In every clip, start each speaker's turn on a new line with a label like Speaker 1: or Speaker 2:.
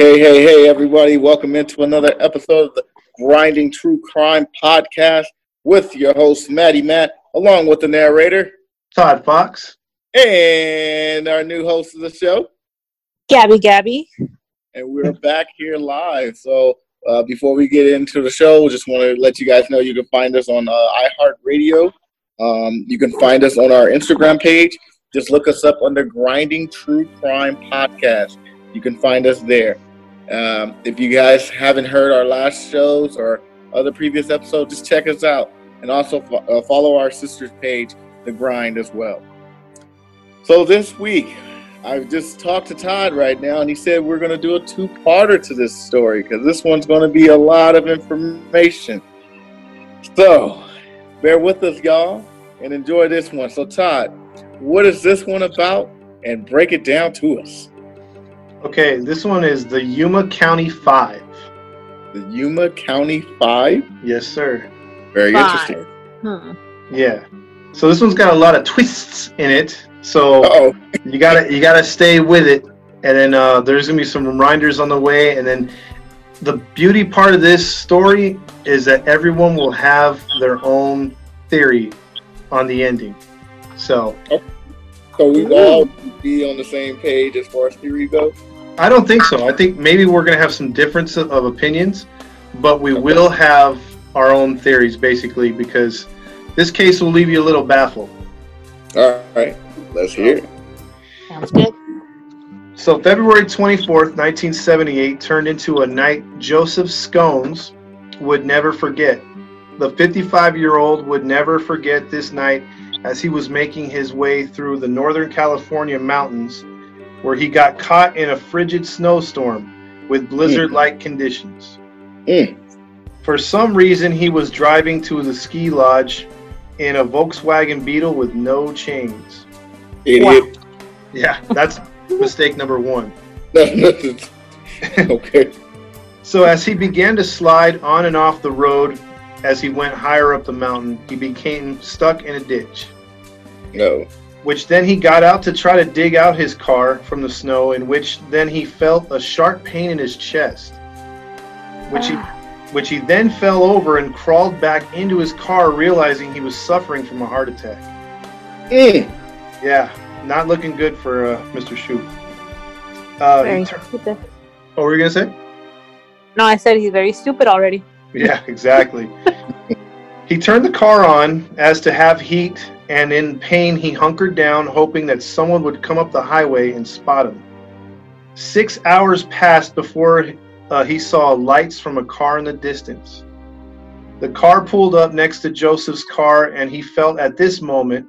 Speaker 1: Hey, hey, hey, everybody. Welcome into another episode of the Grinding True Crime Podcast with your host, Maddie Matt, along with the narrator,
Speaker 2: Todd Fox.
Speaker 1: and our new host of the show.
Speaker 3: Gabby Gabby.
Speaker 1: And we're back here live. So uh, before we get into the show, just want to let you guys know you can find us on uh, iHeartRadio. Um, you can find us on our Instagram page. Just look us up under Grinding True Crime Podcast. You can find us there. Um, if you guys haven't heard our last shows or other previous episodes, just check us out. And also fo- uh, follow our sister's page, The Grind, as well. So this week, I just talked to Todd right now, and he said we're going to do a two-parter to this story because this one's going to be a lot of information. So, bear with us, y'all, and enjoy this one. So, Todd, what is this one about? And break it down to us.
Speaker 2: Okay, this one is the Yuma County Five.
Speaker 1: The Yuma County Five.
Speaker 2: Yes, sir.
Speaker 1: Very
Speaker 3: Five.
Speaker 1: interesting.
Speaker 3: Hmm.
Speaker 2: Yeah. So this one's got a lot of twists in it. So
Speaker 1: Oh,
Speaker 2: you gotta you gotta stay with it, and then uh, there's gonna be some reminders on the way, and then the beauty part of this story is that everyone will have their own theory on the ending. So
Speaker 1: so we all be on the same page as far as theory goes.
Speaker 2: I don't think so. I think maybe we're going to have some difference of of opinions, but we will have our own theories basically because this case will leave you a little baffled.
Speaker 1: All right, let's hear it.
Speaker 3: Sounds good.
Speaker 2: So, February 24th, 1978 turned into a night Joseph Schons would never forget. The 55 year old would never forget this night as he was making his way through the Northern California mountains where he got caught in a frigid snowstorm with blizzard like conditions.
Speaker 1: Mm.
Speaker 2: For some reason, he was driving to the ski lodge in a Volkswagen Beetle with no chains.
Speaker 1: Idiot.
Speaker 2: Yeah, that's mistake number one.
Speaker 1: okay.
Speaker 2: So as he began to slide on and off the road as he went higher up the mountain, he became stuck in a ditch,
Speaker 1: No.
Speaker 2: which then he got out to try to dig out his car from the snow, in which then he felt a sharp pain in his chest, which he which he then fell over and crawled back into his car, realizing he was suffering from a heart attack.
Speaker 1: Mm.
Speaker 2: Yeah, not looking good for uh, Mr. Shoup. Uh,
Speaker 3: Very
Speaker 2: tur-
Speaker 3: stupid.
Speaker 2: what were you gonna say?
Speaker 3: No, I said he's very stupid already.
Speaker 2: Yeah, exactly. he turned the car on as to have heat, and in pain, he hunkered down, hoping that someone would come up the highway and spot him. Six hours passed before uh, he saw lights from a car in the distance. The car pulled up next to Joseph's car, and he felt at this moment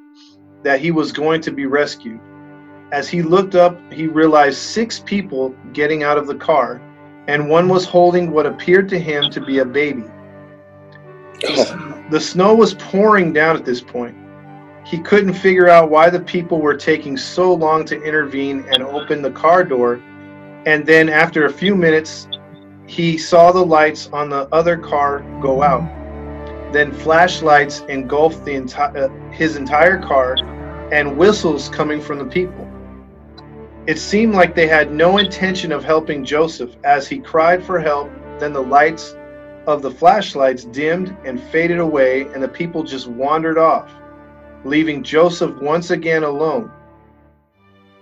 Speaker 2: that he was going to be rescued. As he looked up, he realized six people getting out of the car and one was holding what appeared to him to be a baby. The snow was pouring down at this point. He couldn't figure out why the people were taking so long to intervene and open the car door. And then, after a few minutes, he saw the lights on the other car go out. Then, flashlights engulfed the enti- uh, his entire car and whistles coming from the people. It seemed like they had no intention of helping Joseph as he cried for help. Then the lights of the flashlights dimmed and faded away, and the people just wandered off, leaving Joseph once again alone.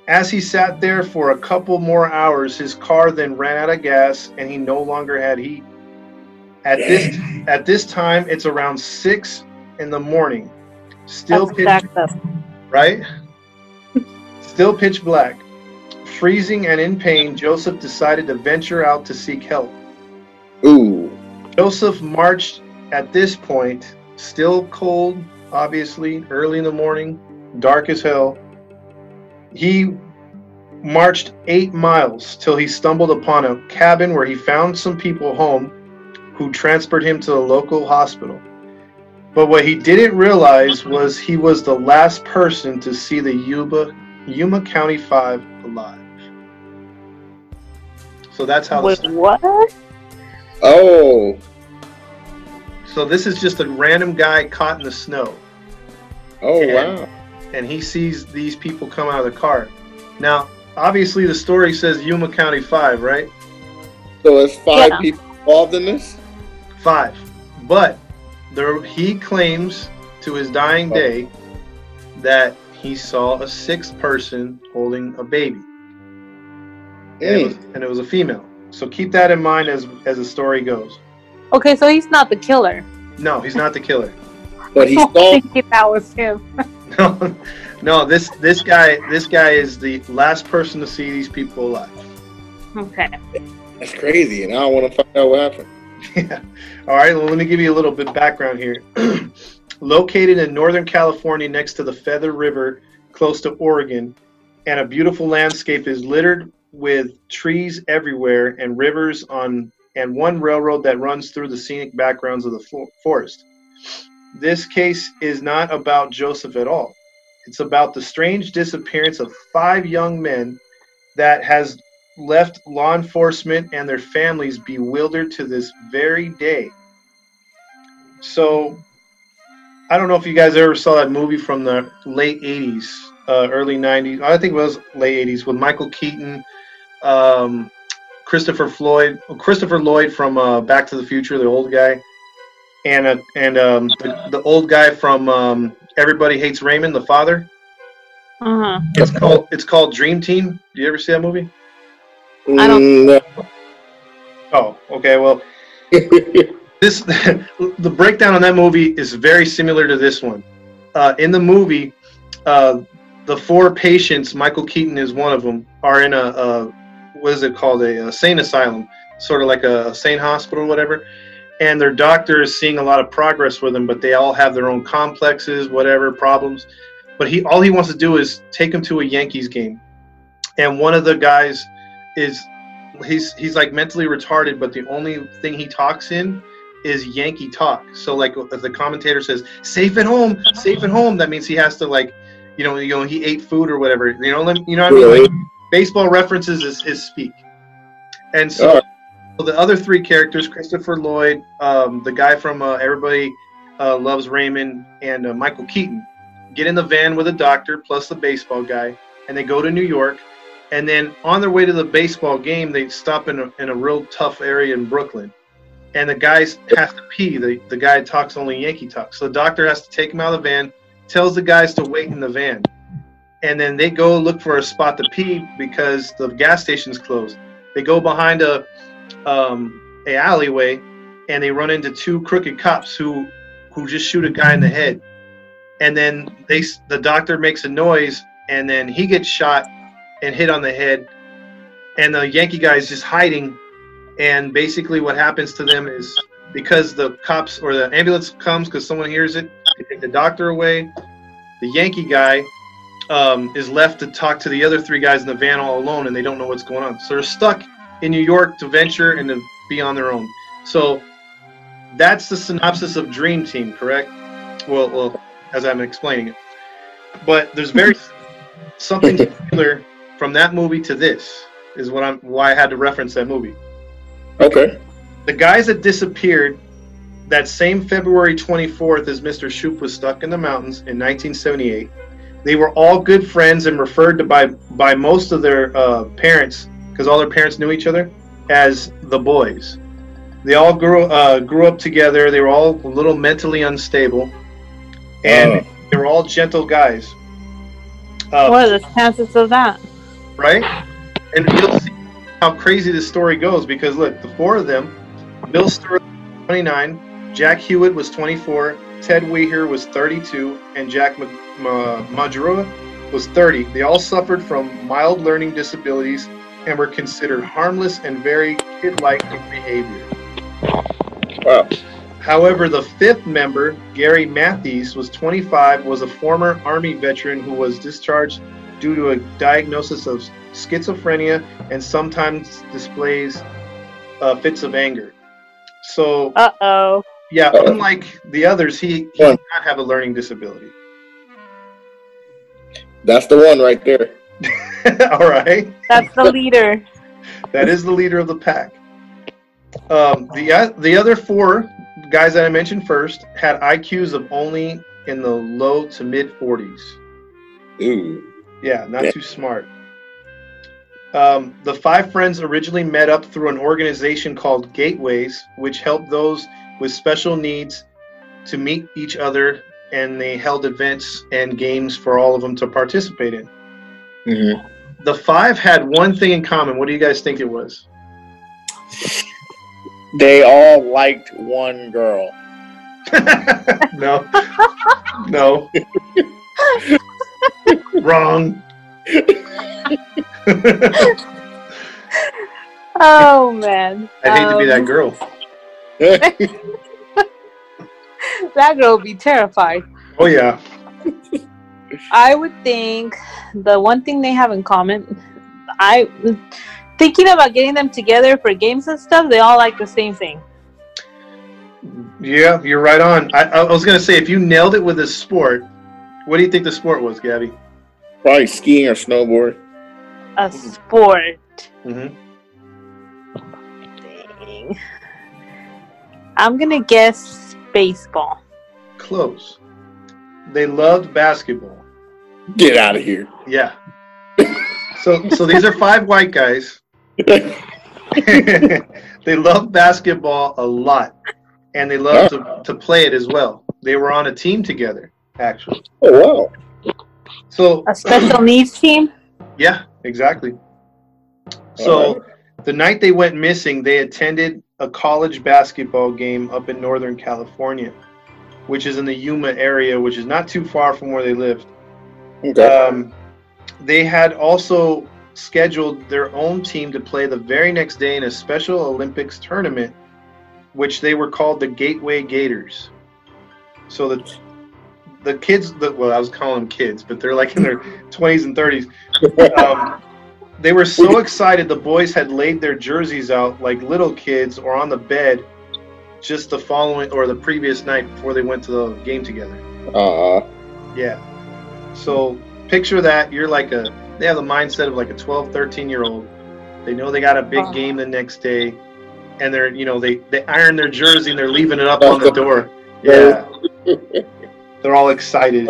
Speaker 2: As he sat there for a couple more hours, his car then ran out of gas and he no longer had heat. At this at this time, it's around six in the morning. Still
Speaker 3: That's
Speaker 2: pitch
Speaker 3: backed
Speaker 2: right? Still pitch black. Freezing and in pain, Joseph decided to venture out to seek help.
Speaker 1: Ooh.
Speaker 2: Joseph marched at this point, still cold, obviously, early in the morning, dark as hell. He marched eight miles till he stumbled upon a cabin where he found some people home who transferred him to the local hospital. But what he didn't realize was he was the last person to see the Yuba, Yuma County 5 alive. So that's how
Speaker 3: Wait,
Speaker 2: this
Speaker 3: what?
Speaker 1: Oh.
Speaker 2: So this is just a random guy caught in the snow,
Speaker 1: Oh
Speaker 2: And-
Speaker 1: wow.
Speaker 2: and he sees these people come out of the car. Now, obviously, the story says Yuma County Five, right?
Speaker 1: So it's five
Speaker 3: Yeah.
Speaker 1: people involved in this.
Speaker 2: Five. But there, he claims to his dying day that he saw a sixth person holding a baby. And it, was,
Speaker 1: Mm.
Speaker 2: and it was a female. So keep that in mind as as the story goes.
Speaker 3: Okay, so he's not the killer.
Speaker 2: No, he's not the killer.
Speaker 1: But he
Speaker 3: I
Speaker 1: saw.
Speaker 3: think that was him.
Speaker 2: No, no. This this guy this guy is the last person to see these people alive.
Speaker 3: Okay.
Speaker 1: That's crazy, and I don't want to find out what happened.
Speaker 2: Yeah. All right. Well, let me give you a little bit background here. Located in Northern California, next to the Feather River, close to Oregon, and a beautiful landscape is littered with trees everywhere and rivers on and one railroad that runs through the scenic backgrounds of the forest. This case is not about Joseph at all. It's about the strange disappearance of five young men that has left law enforcement and their families bewildered to this very day. So, I don't know if you guys ever saw that movie from the late 80s, uh, early 90s. I think it was late 80s with Michael Keaton, um, Christopher Floyd, Christopher Lloyd from uh, Back to the Future, the old guy, and uh, and um, the, the old guy from um, Everybody Hates Raymond, the father.
Speaker 3: Uh huh.
Speaker 2: It's called it's called Dream Team. Do you ever see that movie?
Speaker 3: I don't-
Speaker 1: Mm,
Speaker 2: Oh, okay. Well, this the breakdown on that movie is very similar to this one. Uh, in the movie, uh, the four patients, Michael Keaton is one of them, are in a, a what is it called, a, a sane asylum, sort of like a, sane hospital, whatever. And their doctor is seeing a lot of progress with them, but they all have their own complexes, whatever problems. But he all he wants to do is take them to a Yankees game, and one of the guys is he's he's like mentally retarded, but the only thing he talks in is Yankee talk. So like if the commentator says "safe at home, safe at home," that means he has to like, you know, you know, he ate food or whatever. You know, you know what I mean? Like baseball references is his speak. And so
Speaker 1: Alright.
Speaker 2: the other three characters, Christopher Lloyd, um, the guy from uh, Everybody uh, Loves Raymond, and uh, Michael Keaton, get in the van with a doctor plus the baseball guy, and they go to New York. And then on their way to the baseball game, they stop in a, in a real tough area in Brooklyn. And the guys have to pee. The, the guy talks only Yankee talk. So the doctor has to take him out of the van, tells the guys to wait in the van. And then they go look for a spot to pee because the gas station's closed. They go behind a um, a alleyway and they run into two crooked cops who who just shoot a guy in the head. And then they the doctor makes a noise and then he gets shot and hit on the head. And the Yankee guy is just hiding. And basically, what happens to them is because the cops or the ambulance comes because someone hears it, they take the doctor away. The Yankee guy um, is left to talk to the other three guys in the van all alone, and they don't know what's going on. So they're stuck in New York to venture and to be on their own. So that's the synopsis of Dream Team, correct? Well, well, as I'm explaining it. But there's very something similar from that movie to this is what I'm why I had to reference that movie.
Speaker 1: Okay.
Speaker 2: The guys that disappeared that same February 24th as Mr. Shoop was stuck in the mountains in 1978, they were all good friends and referred to by by most of their uh, parents because all their parents knew each other as the boys. They all grew uh, grew up together. They were all a little mentally unstable, and
Speaker 1: Oh.
Speaker 2: they were all gentle guys. Uh,
Speaker 3: What are the chances of that?
Speaker 2: right? And you'll see how crazy this story goes because look, the four of them, Bill Stewart, 29, Jack Huett was 24, Ted Weir was 32, and Jack Ma- Ma- Majura was 30. They all suffered from mild learning disabilities and were considered harmless and very kid-like in behavior.
Speaker 1: Wow.
Speaker 2: However, the fifth member, Gary Matthews, was 25, was a former Army veteran who was discharged due to a diagnosis of schizophrenia and sometimes displays uh, fits of anger. So,
Speaker 3: Uh oh.
Speaker 2: Yeah,
Speaker 1: Uh-oh.
Speaker 2: unlike the others, he, he
Speaker 1: Yeah.
Speaker 2: did not have a learning disability.
Speaker 1: That's the one right there.
Speaker 2: All right.
Speaker 3: That's the leader.
Speaker 2: That is the leader of the pack. Um, the o- the other four guys that I mentioned first had IQs of only in the low to mid 40s.
Speaker 1: Ooh.
Speaker 2: Yeah, not
Speaker 1: Yeah.
Speaker 2: too smart. Um, the five friends originally met up through an organization called Gateways, which helped those with special needs to meet each other, and they held events and games for all of them to participate in.
Speaker 1: Mhm.
Speaker 2: The five had one thing in common. What do you guys think it was?
Speaker 1: They all liked one girl.
Speaker 2: no. no. Wrong.
Speaker 3: Oh man.
Speaker 2: I'd hate to be that
Speaker 3: Um,
Speaker 2: girl.
Speaker 3: That girl would be terrified.
Speaker 2: Oh yeah.
Speaker 3: I would think the one thing they have in common, I thinking about getting them together for games and stuff. They all like the same thing.
Speaker 2: Yeah, you're right on. I, I was gonna say if you nailed it with a sport, what do you think the sport was, Gabby?
Speaker 1: Probably skiing or snowboard.
Speaker 3: A sport.
Speaker 2: hmm
Speaker 3: I'm gonna guess baseball.
Speaker 2: Close. They loved basketball.
Speaker 1: Get out of here.
Speaker 2: Yeah. so so these are five white guys. they love basketball a lot, and they love to, to play it as well. They were on a team together, actually.
Speaker 1: oh wow.
Speaker 2: So
Speaker 3: A special needs team.
Speaker 2: Yeah, exactly. So the night they went missing, they attended a college basketball game up in Northern California, which is in the Yuma area, which is not too far from where they lived.
Speaker 1: Okay.
Speaker 2: Um, they had also scheduled their own team to play the very next day in a special Olympics tournament, which they were called the Gateway Gators. So the the kids, the, well, I was calling them kids, but they're like in their 20s and 30s. Um, they were so excited. The boys had laid their jerseys out like little kids or on the bed just the following or the previous night before they went to the game together.
Speaker 1: uh,
Speaker 2: Yeah. So picture that you're like a they have the mindset of like a 12, 13 year old. They know they got a big
Speaker 3: Oh.
Speaker 2: game the next day and they're you know they they iron their jersey and they're leaving it up on the door. Yeah. They're all excited.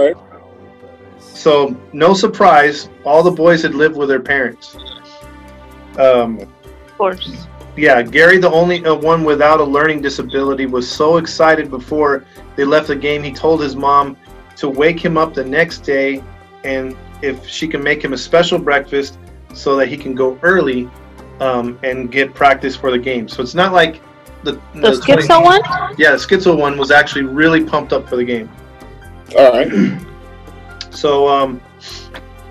Speaker 1: Right.
Speaker 2: So no surprise, all the boys had lived with their parents. Um,
Speaker 3: Of course.
Speaker 2: yeah, Gary, the only uh, one without a learning disability, was so excited before they left the game. He told his mom to wake him up the next day and if she can make him a special breakfast so that he can go early um, and get practice for the game. So it's not like the,
Speaker 3: The
Speaker 2: the
Speaker 3: schizo one.
Speaker 2: Yeah, the schizo one was actually really pumped up for the game.
Speaker 1: all right.
Speaker 2: So um,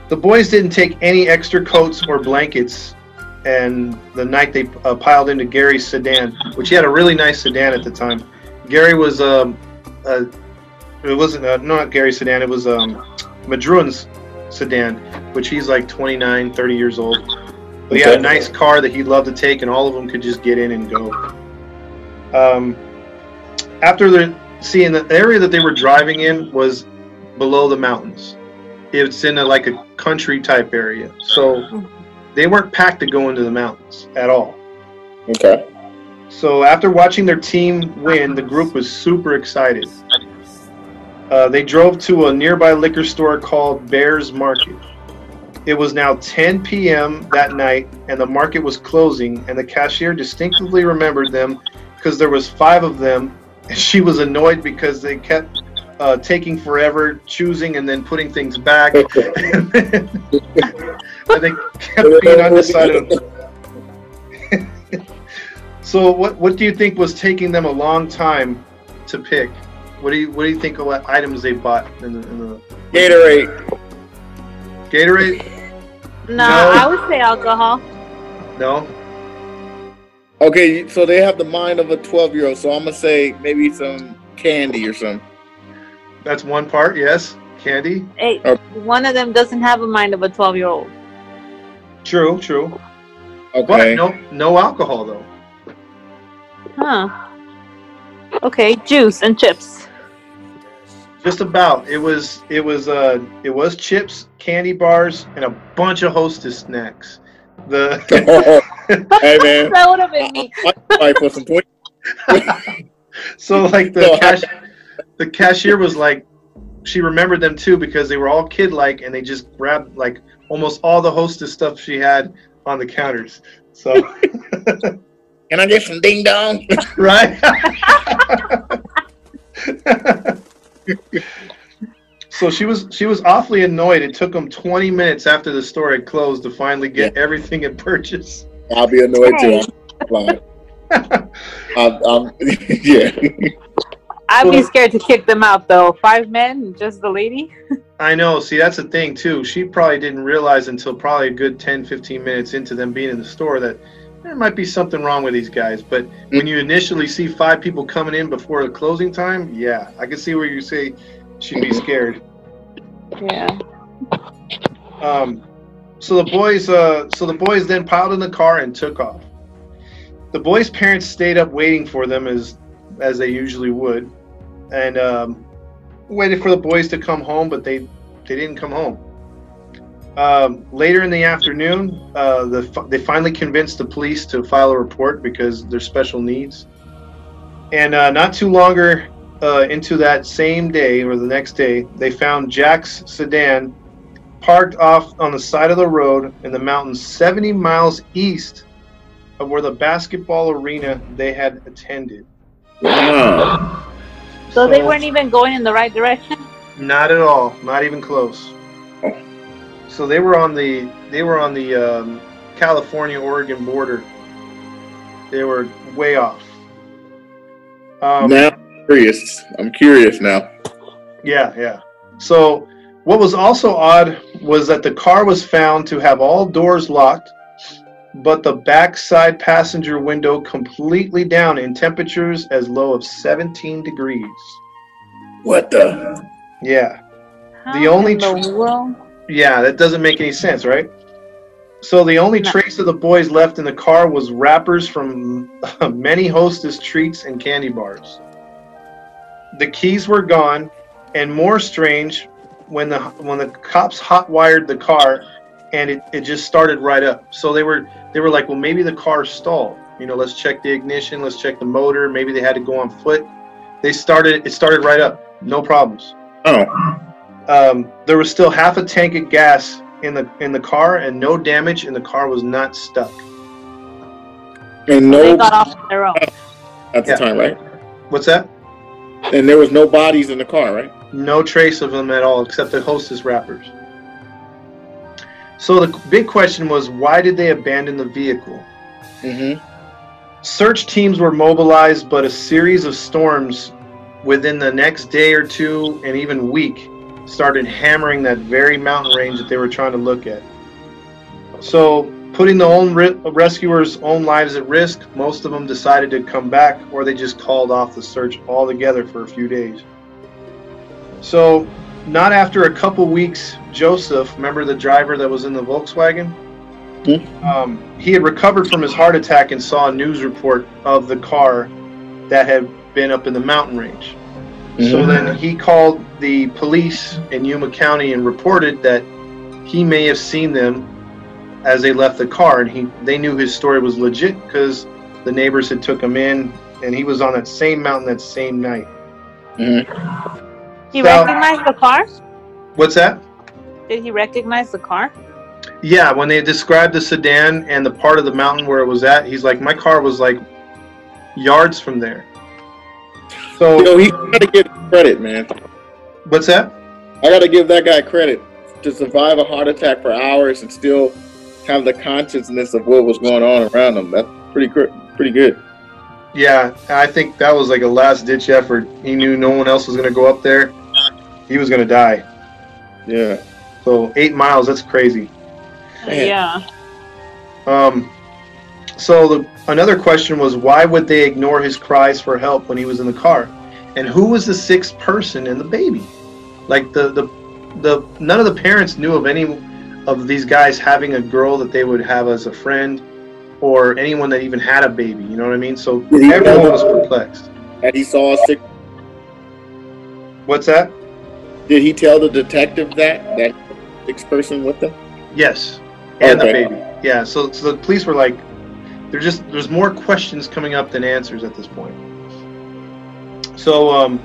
Speaker 2: the boys didn't take any extra coats or blankets. And the night they uh, piled into Gary's sedan, which he had a really nice sedan at the time. Gary was um, uh, it wasn't uh, not Gary's sedan, it was um, Madruin's sedan, which he's like 29, 30 years old. But he had a nice car that he loved to take, and all of them could just get in and go. Um, after the seeing the area that they were driving in was below the mountains. It's in a, like a country type area, so they weren't packed to go into the mountains at all.
Speaker 1: Okay.
Speaker 2: So after watching their team win, the group was super excited. Uh, they drove to a nearby liquor store called Bears Market. It was now 10 p.m. that night, and the market was closing. And the cashier distinctively remembered them because there was five of them, and she was annoyed because they kept uh, taking forever, choosing and then putting things back. and they kept being undecided. so, what what do you think was taking them a long time to pick? What do you what do you think of what items they bought in the, in the
Speaker 1: Gatorade.
Speaker 2: Gatorade?
Speaker 3: No,
Speaker 2: No.
Speaker 3: I would say alcohol.
Speaker 2: No.
Speaker 1: Okay, so they have the mind of a 12 year old. So I'm gonna say maybe some candy or something.
Speaker 2: That's one part. Yes, candy.
Speaker 3: Hey,
Speaker 1: Oh.
Speaker 3: one of them doesn't have a mind of a 12 year old.
Speaker 2: True, true. But
Speaker 1: Okay.
Speaker 2: no no alcohol though.
Speaker 3: Huh. Okay, juice and chips.
Speaker 2: Just about. It was it was uh it was chips, candy bars, and a bunch of hostess snacks. The
Speaker 1: hey man,
Speaker 3: that would have been me.
Speaker 1: I might put some point.
Speaker 2: so like the
Speaker 1: So,
Speaker 2: cash, the cashier was like she remembered them too because they were all kid like and they just grabbed like almost all the hostess stuff she had on the counters. So
Speaker 1: Can I get some ding dong?
Speaker 2: right. so she was she was awfully annoyed. It took them 20 minutes after the store had closed to finally get everything it purchase.
Speaker 1: I'll be annoyed too. I'm, I'm, I'm, yeah.
Speaker 3: I'd be scared to kick them out though. Five men, just the lady.
Speaker 2: I know. See, that's the thing too. She probably didn't realize until probably a good 10, 15 minutes into them being in the store that there might be something wrong with these guys. But when you initially see five people coming in before the closing time, yeah, I can see where you say she'd be scared.
Speaker 3: Yeah.
Speaker 2: Um, so the boys, uh, so the boys then piled in the car and took off. The boys' parents stayed up waiting for them as, as they usually would, and um, waited for the boys to come home, but they, they didn't come home. Um, later in the afternoon, uh, the, they finally convinced the police to file a report because they're special needs. And uh, not too longer uh, into that same day or the next day, they found Jack's sedan parked off on the side of the road in the mountains 70 miles east of where the basketball arena they had attended.
Speaker 3: So they weren't even going in the right direction.
Speaker 2: Not at all. Not even close. So they were on the they were on the um, California Oregon border. They were way off. Um,
Speaker 1: now I'm curious. I'm curious now.
Speaker 2: Yeah, yeah. So what was also odd was that the car was found to have all doors locked, but the backside passenger window completely down in temperatures as low as 17 degrees.
Speaker 1: What the?
Speaker 2: Yeah.
Speaker 3: How
Speaker 2: The only
Speaker 3: in the
Speaker 2: tr-
Speaker 3: world?
Speaker 2: Yeah, that doesn't make any sense, right? So the only
Speaker 3: No.
Speaker 2: trace of the boys left in the car was wrappers from many hostess treats and candy bars. The keys were gone, and more strange, when the when the cops hot wired the car, and it, it just started right up. So they were they were like, well, maybe the car stalled. You know, let's check the ignition, let's check the motor. Maybe they had to go on foot. They started it started right up, no problems
Speaker 1: Oh,
Speaker 2: um, there was still half a tank of gas in the in the car and no damage and the car was not stuck
Speaker 1: and
Speaker 3: They
Speaker 1: no
Speaker 3: got off on their own.
Speaker 1: at the
Speaker 2: Yeah.
Speaker 1: time, right?
Speaker 2: what's that
Speaker 1: And there was no bodies in the car, right?
Speaker 2: no trace of them at all except the hostess wrappers so the big question was why did they abandon the vehicle?
Speaker 1: Mm-hmm.
Speaker 2: search teams were mobilized but a series of storms within the next day or two and even week started hammering that very mountain range that they were trying to look at. So putting the own ri- rescuers own lives at risk most of them decided to come back or they just called off the search altogether for a few days. So not after a couple weeks joseph remember the driver that was in the volkswagen um, he had recovered from his heart attack and saw a news report of the car that had been up in the mountain range. So
Speaker 1: Mhm.
Speaker 2: then he called the police in Yuma County and reported that he may have seen them as they left the car, and he they knew his story was legit because the neighbors had took him in, and he was on that same mountain that same night.
Speaker 1: Mm-hmm.
Speaker 3: He
Speaker 2: So-
Speaker 3: recognized the car?
Speaker 2: What's that?
Speaker 3: Did he recognize the car?
Speaker 2: Yeah, when they described the sedan and the part of the mountain where it was at, he's like, my car was like yards from there. So
Speaker 1: You know, he gotta give credit, man.
Speaker 2: what's that?
Speaker 1: I gotta give that guy credit to survive a heart attack for hours and still have the consciousness of what was going on around him. That's pretty pretty good.
Speaker 2: Yeah, I think that was like a last ditch effort. He knew no one else was going to go up there. He was going to die.
Speaker 1: Yeah.
Speaker 2: So eight miles, that's crazy.
Speaker 1: Man.
Speaker 3: Yeah.
Speaker 2: Um, so the, another question was why would they ignore his cries for help when he was in the car? And who was the sixth person in the baby? Like the the the none of the parents knew of any of these guys having a girl that they would have as a friend or anyone that even had a baby. You know what I mean? So everyone
Speaker 1: know-
Speaker 2: was perplexed.
Speaker 1: And he saw a sick.
Speaker 2: What's that?
Speaker 1: Did he tell the detective that that sixth person with them?
Speaker 2: Yes, and
Speaker 1: Okay.
Speaker 2: the baby. Yeah. So, so the police were like, "There's just there's more questions coming up than answers at this point." So, um,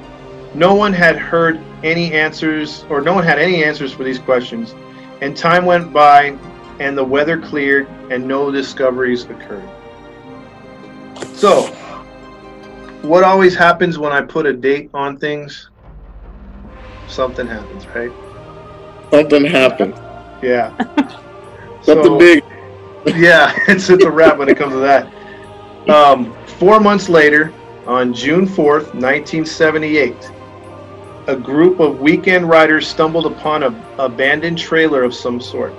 Speaker 2: no one had heard any answers, or no one had any answers for these questions, and time went by, and the weather cleared and no discoveries occurred. So, what always happens when I put a date on things? Something happens, right?
Speaker 1: Something happened.
Speaker 2: Yeah.
Speaker 1: Something
Speaker 2: So-
Speaker 1: big.
Speaker 2: yeah, it's it's a wrap when it comes to that. Um, four months later, on June fourth, nineteen seventy-eight, a group of weekend riders stumbled upon a abandoned trailer of some sort.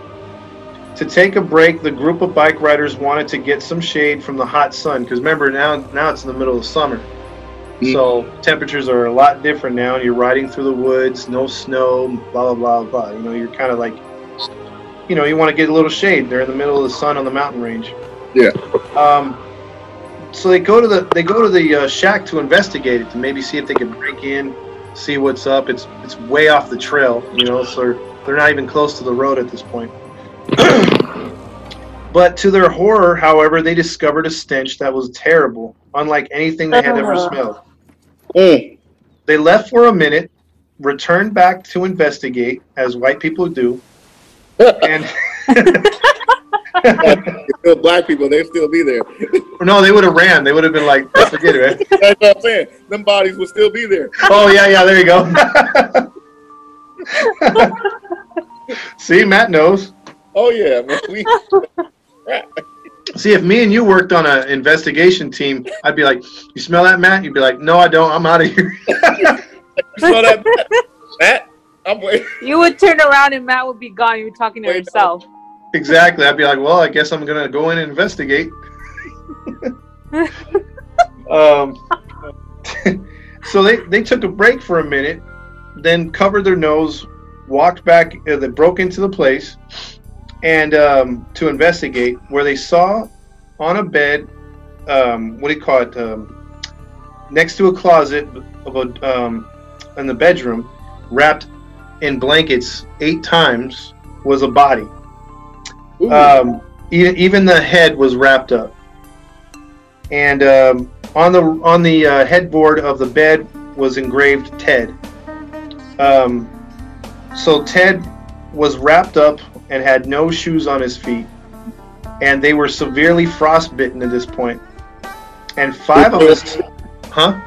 Speaker 2: To take a break, the group of bike riders wanted to get some shade from the hot sun because remember now now it's in the middle of summer. So temperatures are a lot different now, and you're riding through the woods, no snow, blah blah blah blah. You know, you're kind of like, you know, you want to get a little shade. They're in the middle of the sun on the mountain range.
Speaker 1: Yeah.
Speaker 2: Um, so they go to the they go to the uh, shack to investigate it to maybe see if they can break in, see what's up. It's it's way off the trail, you know, so they're, they're not even close to the road at this point. but to their horror, however, they discovered a stench that was terrible, unlike anything they had ever smelled.
Speaker 1: Mm.
Speaker 2: They left for a minute, returned back to investigate, as white people do, and
Speaker 1: Still black people, they'd still be there.
Speaker 2: no, they would have ran. They would have been like, forget it. Right?
Speaker 1: That's what I'm saying. Them bodies would still be there.
Speaker 2: Oh yeah, yeah. There you go. See, Matt knows.
Speaker 1: Oh yeah, man. We,
Speaker 2: See, if me and you worked on an investigation team, I'd be like, "You smell that, Matt?" You'd be like, "No, I don't. I'm out of here."
Speaker 1: you saw that, Matt? I'm waiting.
Speaker 3: You would turn around and Matt would be gone. You were talking to
Speaker 1: Wait,
Speaker 3: himself.
Speaker 2: exactly. I'd be like, "Well, I guess I'm gonna go in and investigate." um, so they they took a break for a minute, then covered their nose, walked back. Uh, they broke into the place, and um, to investigate, where they saw on a bed, um, what do you call it? Um, next to a closet of a um, in the bedroom, wrapped in blankets eight times, was a body. Um, e- even the head was wrapped up, and um, on the on the uh, headboard of the bed was engraved Ted. Um, so Ted was wrapped up and had no shoes on his feet, and they were severely frostbitten at this point. And five of us, huh?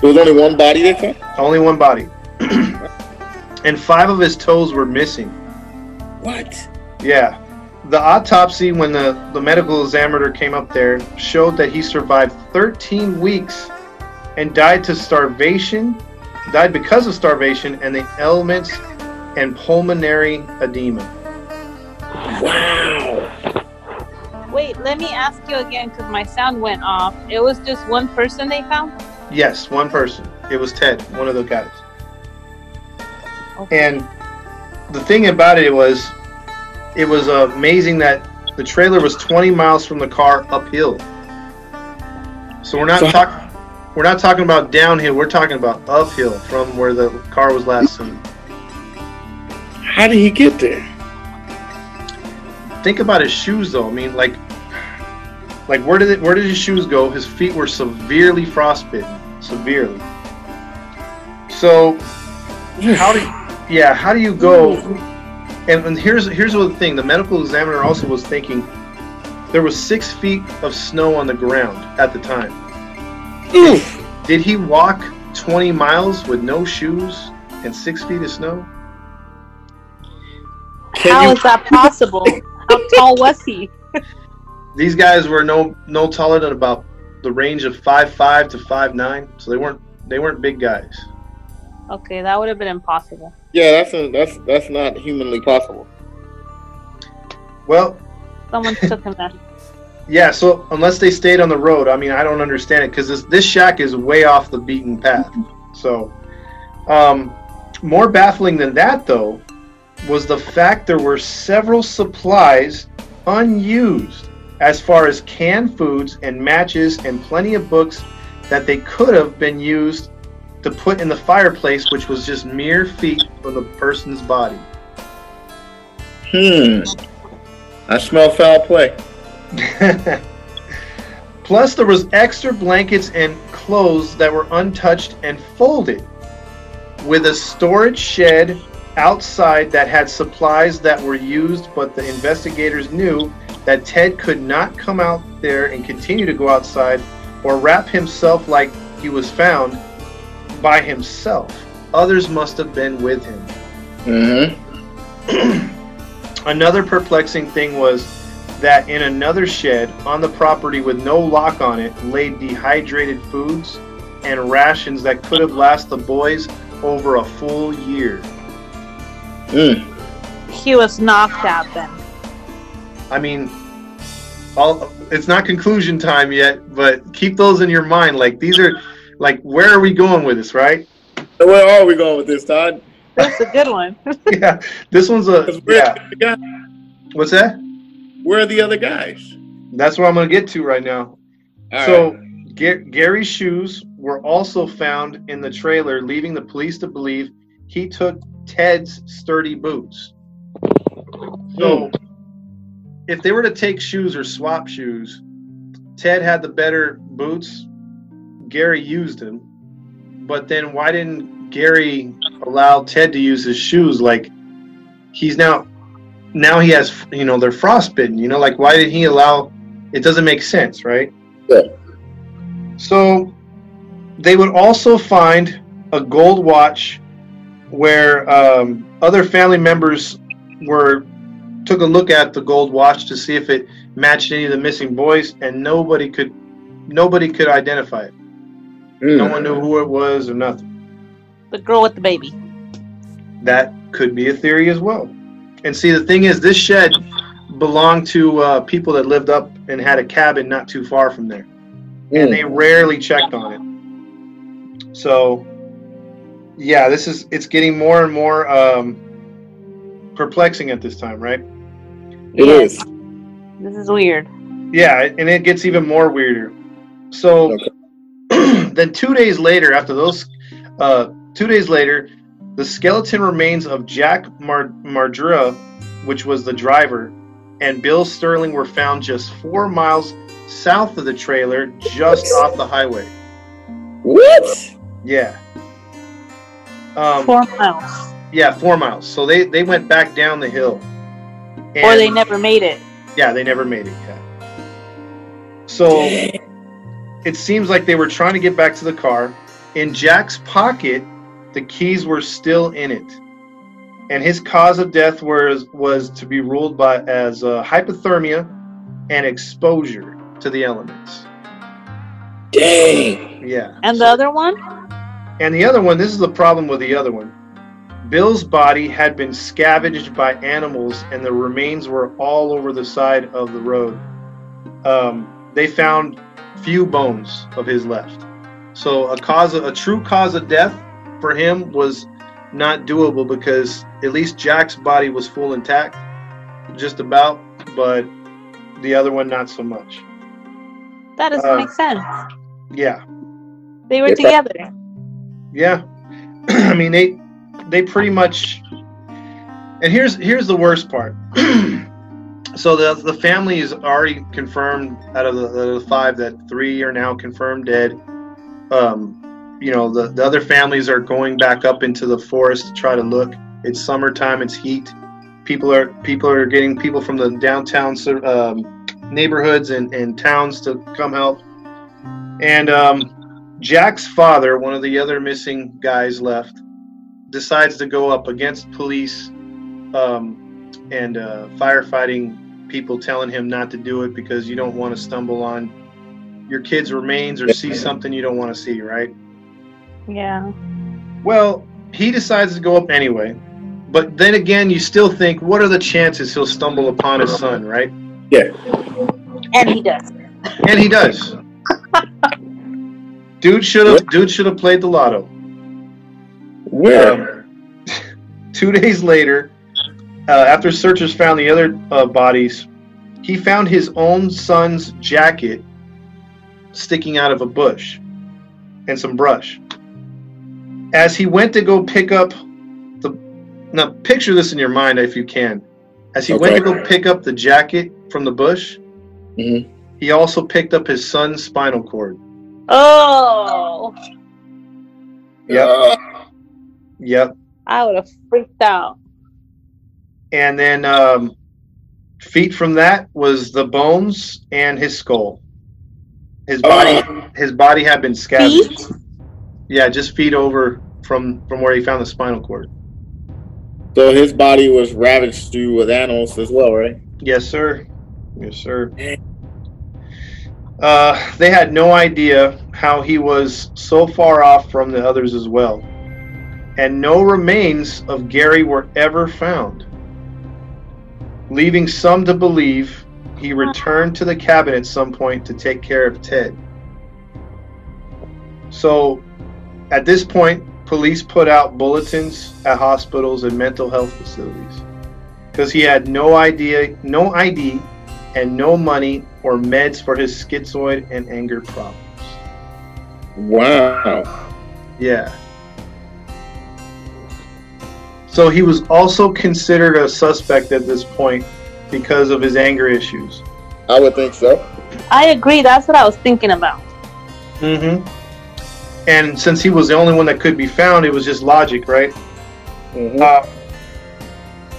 Speaker 1: there was only one body they found?
Speaker 2: Only one body. and five of his toes were missing.
Speaker 1: What?
Speaker 2: Yeah. The autopsy, when the, the medical examiner came up there, showed that he survived 13 weeks and died to starvation, died because of starvation and the elements and pulmonary edema.
Speaker 1: Wow.
Speaker 3: Wait, let me ask you again because my sound went off. It was just one person they found?
Speaker 2: Yes, one person. It was Ted, one of the guys.
Speaker 3: Okay.
Speaker 2: And the thing about it was, it was amazing that the trailer was 20 miles from the car uphill. So we're not
Speaker 1: So-
Speaker 2: talking. We're not talking about downhill. We're talking about uphill from where the car was last seen.
Speaker 1: How did he get there?
Speaker 2: Think about his shoes, though. I mean, like, like where did it? Where did his shoes go? His feet were severely frostbitten, severely. So how do yeah how do you go and, and here's here's the thing the medical examiner also was thinking there was six feet of snow on the ground at the time
Speaker 1: Oof.
Speaker 2: did he walk 20 miles with no shoes and six feet of snow
Speaker 1: Can
Speaker 3: How
Speaker 1: you-
Speaker 3: is that possible? How tall was he?
Speaker 2: these guys were no no taller than about the range of five five to five nine so they weren't they weren't big guys
Speaker 3: Okay, that would have been impossible.
Speaker 1: Yeah, that's a, that's that's not humanly possible.
Speaker 2: well
Speaker 3: Someone took him there.
Speaker 2: Yeah, so unless they stayed on the road, I mean, I don't understand it because this this shack is way off the beaten path. So, um, more baffling than that, though, was the fact there were several supplies unused, as far as canned foods and matches and plenty of books that they could have been used to put in the fireplace, which was just mere feet from the person's body.
Speaker 1: Hmm. I smell foul play.
Speaker 2: Plus, there was extra blankets and clothes that were untouched and folded, with a storage shed outside that had supplies that were used, but the investigators knew that Ted could not come out there and continue to go outside or wrap himself like he was found by himself. Others must have been with him.
Speaker 1: Mm-hmm.
Speaker 2: Another perplexing thing was that in another shed on the property with no lock on it lay dehydrated foods and rations that could have lasted the boys over a full year.
Speaker 1: Mm.
Speaker 3: He was knocked out then.
Speaker 2: I mean, all it's not conclusion time yet, but keep those in your mind. Like these are, like where are we going with this, right?
Speaker 1: Where are we going with this, Todd?
Speaker 3: That's a good one.
Speaker 2: yeah, this one's a. yeah.
Speaker 1: are the guys?
Speaker 2: What's that?
Speaker 1: where are the other guys?
Speaker 2: That's what I'm gonna get to right now.
Speaker 1: All
Speaker 2: so
Speaker 1: right.
Speaker 2: Ga- Gary's shoes were also found in the trailer, leaving the police to believe he took Ted's sturdy boots. So, hmm. if they were to take shoes or swap shoes, Ted had the better boots. Gary used them, but then why didn't Gary allow Ted to use his shoes? Like he's now, now he has, you know, they're frostbitten. You know, like why did he allow? It doesn't make sense, right?
Speaker 1: Yeah.
Speaker 2: So they would also find a gold watch where um, other family members were took a look at the gold watch to see if it matched any of the missing boys, and nobody could nobody could identify it. No
Speaker 1: Mm.
Speaker 2: one knew who it was or nothing.
Speaker 3: The girl with the baby.
Speaker 2: That could be a theory as well. And see, the thing is, this shed belonged to uh, people that lived up and had a cabin not too far from there. and
Speaker 1: Mm.
Speaker 2: they rarely checked on it. So, yeah, this is it's getting more and more um, perplexing at this time, right?
Speaker 1: It
Speaker 3: Yes.
Speaker 1: is.
Speaker 3: This is weird.
Speaker 2: Yeah, and it gets even more weirder. So, then two days later, after those, uh, two days later, the skeleton remains of Jack Mar- Mardra, which was the driver, and Bill Sterling were found just four miles south of the trailer, just off the highway.
Speaker 1: What?
Speaker 2: Yeah. Um,
Speaker 3: Four miles.
Speaker 2: Yeah, four miles. So they they went back down the hill. And,
Speaker 3: or they never made it.
Speaker 2: Yeah, they never made it. Yeah. So it seems like they were trying to get back to the car. In Jack's pocket, the keys were still in it, and his cause of death was was to be ruled by as uh, hypothermia and exposure to the elements.
Speaker 1: Dang.
Speaker 2: Yeah.
Speaker 3: And the other one?
Speaker 2: And the other one, this is the problem with the other one. Bill's body had been scavenged by animals, and the remains were all over the side of the road. Um, they found few bones of his left. So a cause, of, a true cause of death for him was not doable because at least Jack's body was full intact, just about, but the other one not so much.
Speaker 3: That doesn't
Speaker 2: Uh,
Speaker 3: make sense.
Speaker 2: Yeah.
Speaker 3: They were
Speaker 1: If I-
Speaker 3: together.
Speaker 2: Yeah, I mean they they pretty much. And here's here's the worst part. so the the family is already confirmed out of the, the five that three are now confirmed dead. Um, you know the the other families are going back up into the forest to try to look. It's summertime. It's heat. People are people are getting people from the downtown um, neighborhoods and, and towns to come help. And um, Jack's father, one of the other missing guys left, decides to go up against police um, and uh, firefighting people telling him not to do it because you don't want to stumble on your kid's remains or see something you don't want to see, right?
Speaker 3: Yeah.
Speaker 2: Well, he decides to go up anyway. But then again, you still think, what are the chances he'll stumble upon his son, right?
Speaker 1: Yeah.
Speaker 3: And he does.
Speaker 2: And he does. dude should have dude should have played the lotto.
Speaker 1: Where?
Speaker 2: Um, two days later, uh, after searchers found the other uh, bodies, he found his own son's jacket sticking out of a bush and some brush. As he went to go pick up the. Now, picture this in your mind if you can. As he went to go pick up the jacket from the bush,
Speaker 1: Mhm.
Speaker 2: he also picked up his son's spinal cord.
Speaker 3: Oh.
Speaker 2: Yep.
Speaker 1: Uh,
Speaker 2: Yep.
Speaker 3: I would have freaked out.
Speaker 2: And then um, feet from that was the bones and his skull. His body,
Speaker 1: Oh.
Speaker 2: his body had been scavenged.
Speaker 3: Feet?
Speaker 2: Yeah, just feet over from from where he found the spinal cord.
Speaker 1: So his body was ravaged through with animals as well, right?
Speaker 2: Yes, sir. Yes, sir. Uh, they had no idea how he was so far off from the others as well. And no remains of Gary were ever found, leaving some to believe he returned to the cabin at some point to take care of Ted. So, at this point, police put out bulletins at hospitals and mental health facilities because he had no idea, no ID, and no money or meds for his schizoid and anger problems.
Speaker 1: Wow.
Speaker 2: Yeah. So he was also considered a suspect at this point because of his anger issues.
Speaker 1: I would think so.
Speaker 3: I agree. That's what I was thinking about.
Speaker 2: Mm-hmm. And since he was the only one that could be found, it was just logic, right?
Speaker 1: Mm-hmm.
Speaker 2: Uh,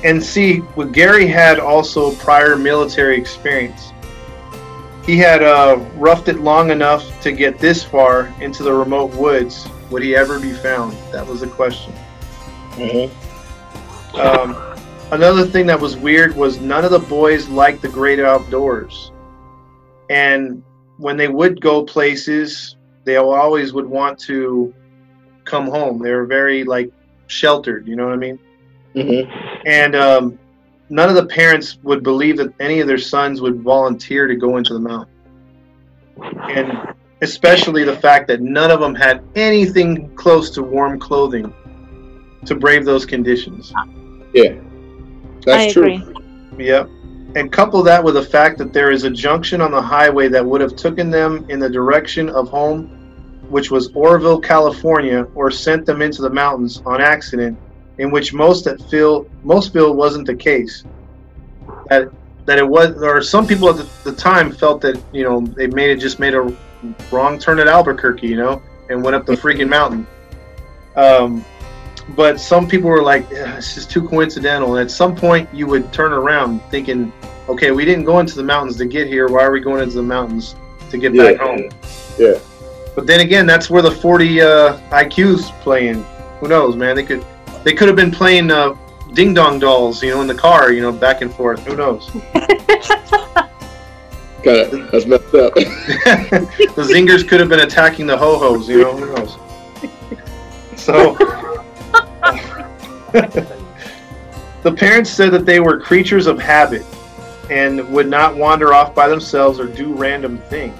Speaker 2: and see, what Gary had also prior military experience. He had uh, roughed it long enough to get this far into the remote woods. Would he ever be found? That was the question.
Speaker 1: Mhm.
Speaker 2: Um, another thing that was weird was none of the boys liked the great outdoors. And when they would go places, they always would want to come home. They were very like sheltered, you know what I mean?
Speaker 1: Mhm.
Speaker 2: And um, none of the parents would believe that any of their sons would volunteer to go into the mountain. And especially the fact that none of them had anything close to warm clothing to brave those conditions.
Speaker 1: Yeah. That's
Speaker 3: I
Speaker 1: true.
Speaker 3: agree.
Speaker 2: Yep. And couple that with the fact that there is a junction on the highway that would have taken them in the direction of home, which was Oroville, California, or sent them into the mountains on accident, in which most that feel most feel wasn't the case. That that it was, or some people at the, the time felt that you know they made it just made a wrong turn at Albuquerque, you know, and went up the freaking mountain. Um, but some people were like, "Yeah, it's just too coincidental. And at some point, you would turn around thinking, okay, we didn't go into the mountains to get here. Why are we going into the mountains to get
Speaker 1: Yeah.
Speaker 2: back home?
Speaker 1: Yeah.
Speaker 2: But then again, that's where the 40 uh, IQs playing. Who knows, man? They could they could have been playing uh, ding dong dolls, you know, in the car, you know, back and forth. Who knows?
Speaker 1: Got it. That's messed up.
Speaker 2: the zingers could have been attacking the ho hos, you know. Who knows? So, the parents said that they were creatures of habit and would not wander off by themselves or do random things.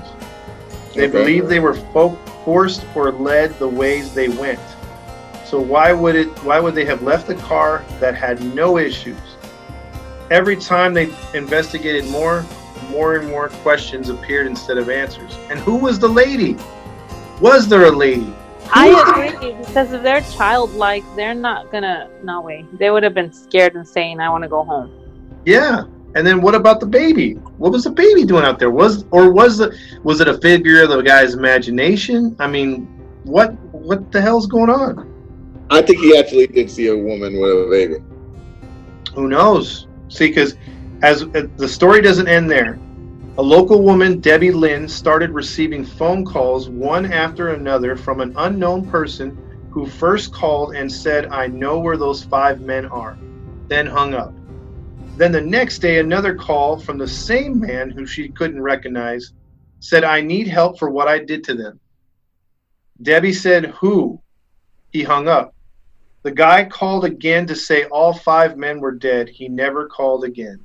Speaker 2: They
Speaker 1: Okay.
Speaker 2: believed they were fo- forced or led the ways they went. So why would it? Why would they have left a car that had no issues? Every time they investigated more, more and more questions appeared instead of answers. And who was the lady? Was there a lady?
Speaker 3: I agree because if they're childlike, they're not gonna. No way. They would have been scared and saying, "I want to go home."
Speaker 2: Yeah. And then what about the baby? What was the baby doing out there? Was or was the was it a figure of the guy's imagination? I mean, what what the hell's going on?
Speaker 1: I think he actually did see a woman with a baby.
Speaker 2: Who knows? See, because as uh, the story doesn't end there, a local woman, Debbie Lynn, started receiving phone calls one after another from an unknown person who first called and said, "I know where those five men are," then hung up. Then the next day, another call from the same man who she couldn't recognize said, I need help for what I did to them. Debbie said, Who? He hung up. The guy called again to say all five men were dead. He never called again.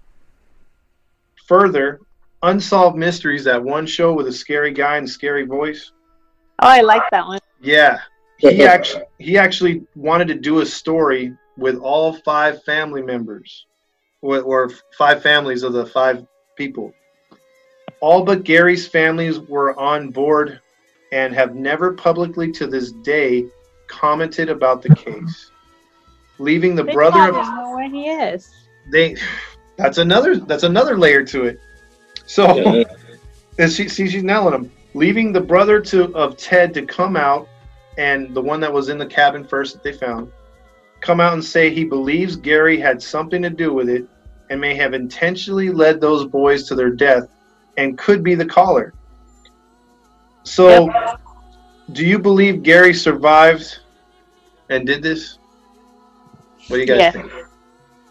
Speaker 2: Further, Unsolved Mysteries, that one show with a scary guy and scary voice.
Speaker 3: Oh, I like that one.
Speaker 2: Yeah, he actually he actually wanted to do a story with all five family members, or, or five families of the five people. All but Gary's families were on board and have never publicly to this day commented about the case, leaving the
Speaker 3: They
Speaker 2: brother
Speaker 3: probably
Speaker 2: of
Speaker 3: know where he is.
Speaker 2: they. That's another that's another layer to it. So.
Speaker 1: Yeah.
Speaker 2: And she, see, she's nailing him. Leaving the brother to of Ted to come out, and the one that was in the cabin first that they found, come out and say he believes Gary had something to do with it and may have intentionally led those boys to their death and could be the caller. So, yep. Do you believe Gary survived and did this? What do you guys yes. think?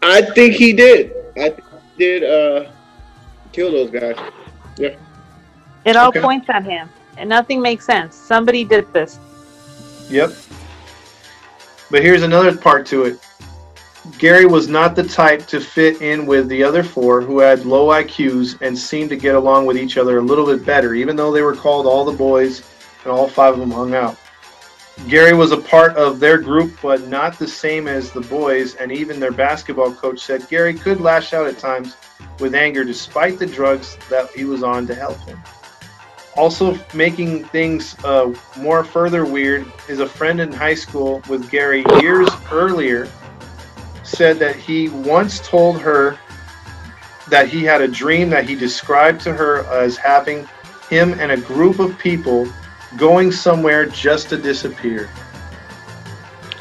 Speaker 1: I think he did. I did uh, kill those guys. Yeah.
Speaker 3: It all okay. points at him, and nothing makes sense. Somebody did this.
Speaker 2: Yep. But here's another part to it. Gary was not the type to fit in with the other four who had low IQs and seemed to get along with each other a little bit better, even though they were called all the boys and all five of them hung out. Gary was a part of their group, but not the same as the boys, and even their basketball coach said Gary could lash out at times with anger despite the drugs that he was on to help him. Also, making things uh, more further weird is a friend in high school with Gary years earlier said that he once told her that he had a dream that he described to her as having him and a group of people going somewhere just to disappear.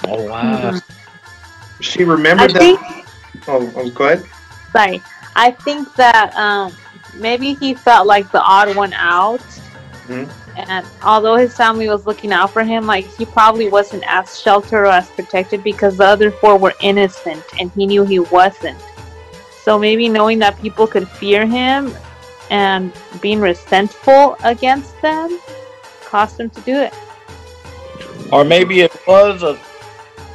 Speaker 1: Oh wow!
Speaker 2: Mm-hmm. She remembered I that. Think, oh, oh, go ahead.
Speaker 3: Sorry, I think that um, maybe he felt like the odd one out. Mm-hmm. And although his family was looking out for him, like he probably wasn't as sheltered or as protected because the other four were innocent and he knew he wasn't. So maybe knowing that people could fear him and being resentful against them caused him to do it.
Speaker 1: Or maybe it was a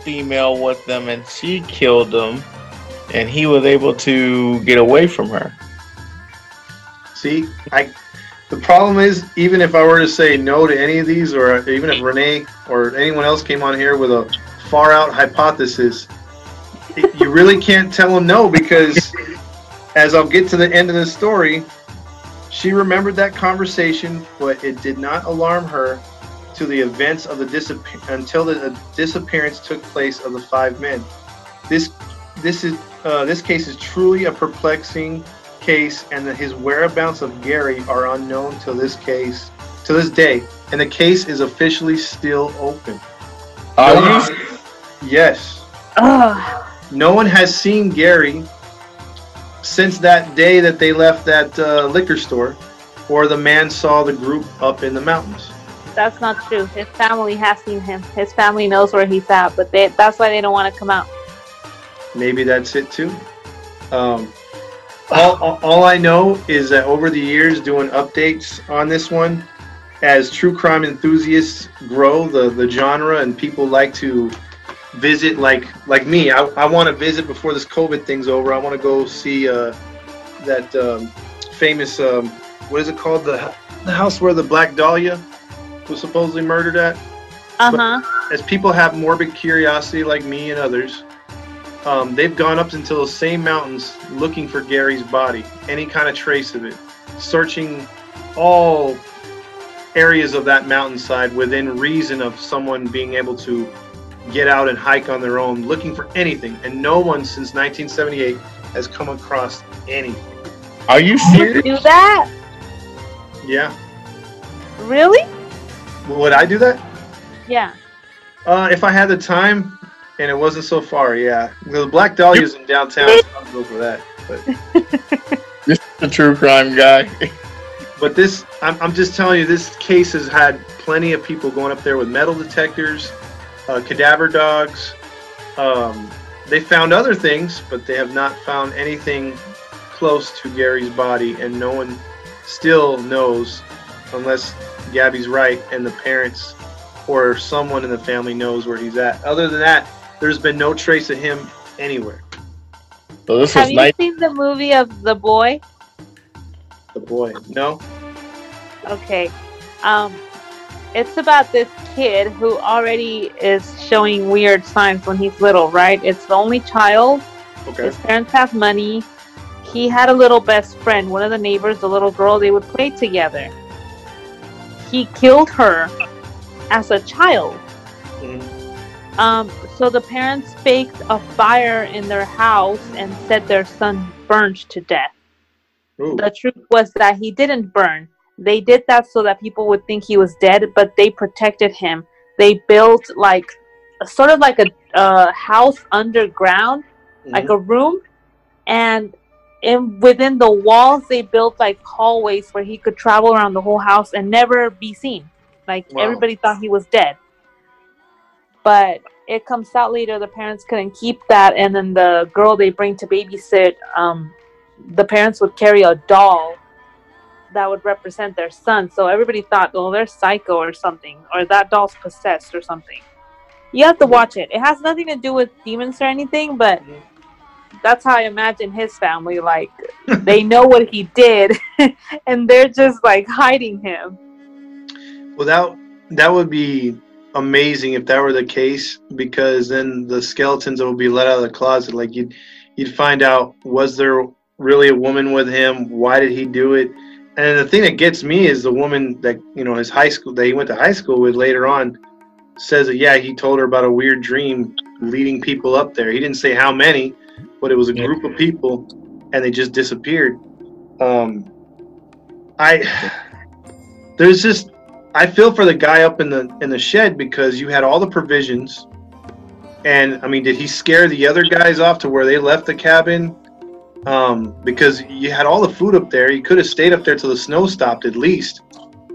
Speaker 1: female with them and she killed them and he was able to get away from her.
Speaker 2: See, I the problem is, even if I were to say no to any of these, or even if Renee or anyone else came on here with a far out hypothesis, you really can't tell them no because, as I'll get to the end of the story, she remembered that conversation, but it did not alarm her to the events of the disappear until the disappearance took place of the five men. This this is uh, this case is truly a perplexing case and that his whereabouts of Gary are unknown to this case to this day, and the case is officially still open.
Speaker 1: Are no you?
Speaker 2: One, yes. Ugh. No one has seen Gary since that day that they left that uh, liquor store, or the man saw the group up in the mountains.
Speaker 3: That's not true. His family has seen him. His family knows where he's at, but they, that's why they don't want to come out.
Speaker 2: Maybe that's it too. Um, all, all I know is that over the years, doing updates on this one, as true crime enthusiasts grow the, the genre and people like to visit, like like me, I, I want to visit before this COVID thing's over. I want to go see uh, that um, famous, um, what is it called? The, the house where the Black Dahlia was supposedly murdered at.
Speaker 3: Uh huh.
Speaker 2: As people have morbid curiosity, like me and others, um, they've gone up into those same mountains looking for Gary's body, any kind of trace of it, searching all areas of that mountainside within reason of someone being able to get out and hike on their own, looking for anything. And no one since 1978 has come across anything.
Speaker 1: Are you serious?
Speaker 3: Do that?
Speaker 2: Yeah.
Speaker 3: Really?
Speaker 2: Would I do that?
Speaker 3: Yeah.
Speaker 2: Uh, if I had the time, and it wasn't so far. Yeah, the Black Dahlia's in downtown. So I'll go for that.
Speaker 1: But just a true crime guy.
Speaker 2: but this, I'm, I'm just telling you, this case has had plenty of people going up there with metal detectors, uh, cadaver dogs. Um, they found other things, but they have not found anything close to Gary's body, and no one still knows, unless Gabby's right and the parents or someone in the family knows where he's at. Other than that, there's been no trace of him anywhere.
Speaker 3: So this Have you nice. seen the movie of The Boy?
Speaker 2: The Boy, no.
Speaker 3: Okay, um, it's about this kid who already is showing weird signs when he's little. Right? It's the only child. Okay. His parents have money. He had a little best friend, one of the neighbors, the little girl. They would play together. He killed her as a child. Mm-hmm. Um, so the parents faked a fire in their house and said their son burned to death. Ooh. The truth was that he didn't burn. They did that so that people would think he was dead, but they protected him. They built like sort of like a, a house underground, mm-hmm. like a room, and in within the walls they built like hallways where he could travel around the whole house and never be seen. Like wow. everybody thought he was dead. But it comes out later the parents couldn't keep that and then the girl they bring to babysit um, the parents would carry a doll that would represent their son. So everybody thought well they're psycho or something or that doll's possessed or something. You have to mm-hmm. watch it. It has nothing to do with demons or anything but mm-hmm. that's how i imagine his family like they know what he did and they're just like hiding him.
Speaker 2: Well that that would be amazing if that were the case because then the skeletons will be let out of the closet. Like you'd you'd find out was there really a woman with him? Why did he do it and the thing that gets me is the woman that you know his high school that he went to high school with later on says that yeah he told her about a weird dream leading people up there. He didn't say how many but it was a group of people and they just disappeared. Um i there's just I feel for the guy up in the in the shed because you had all the provisions, and I mean, did he scare the other guys off to where they left the cabin? Um, because you had all the food up there, you could have stayed up there till the snow stopped at least,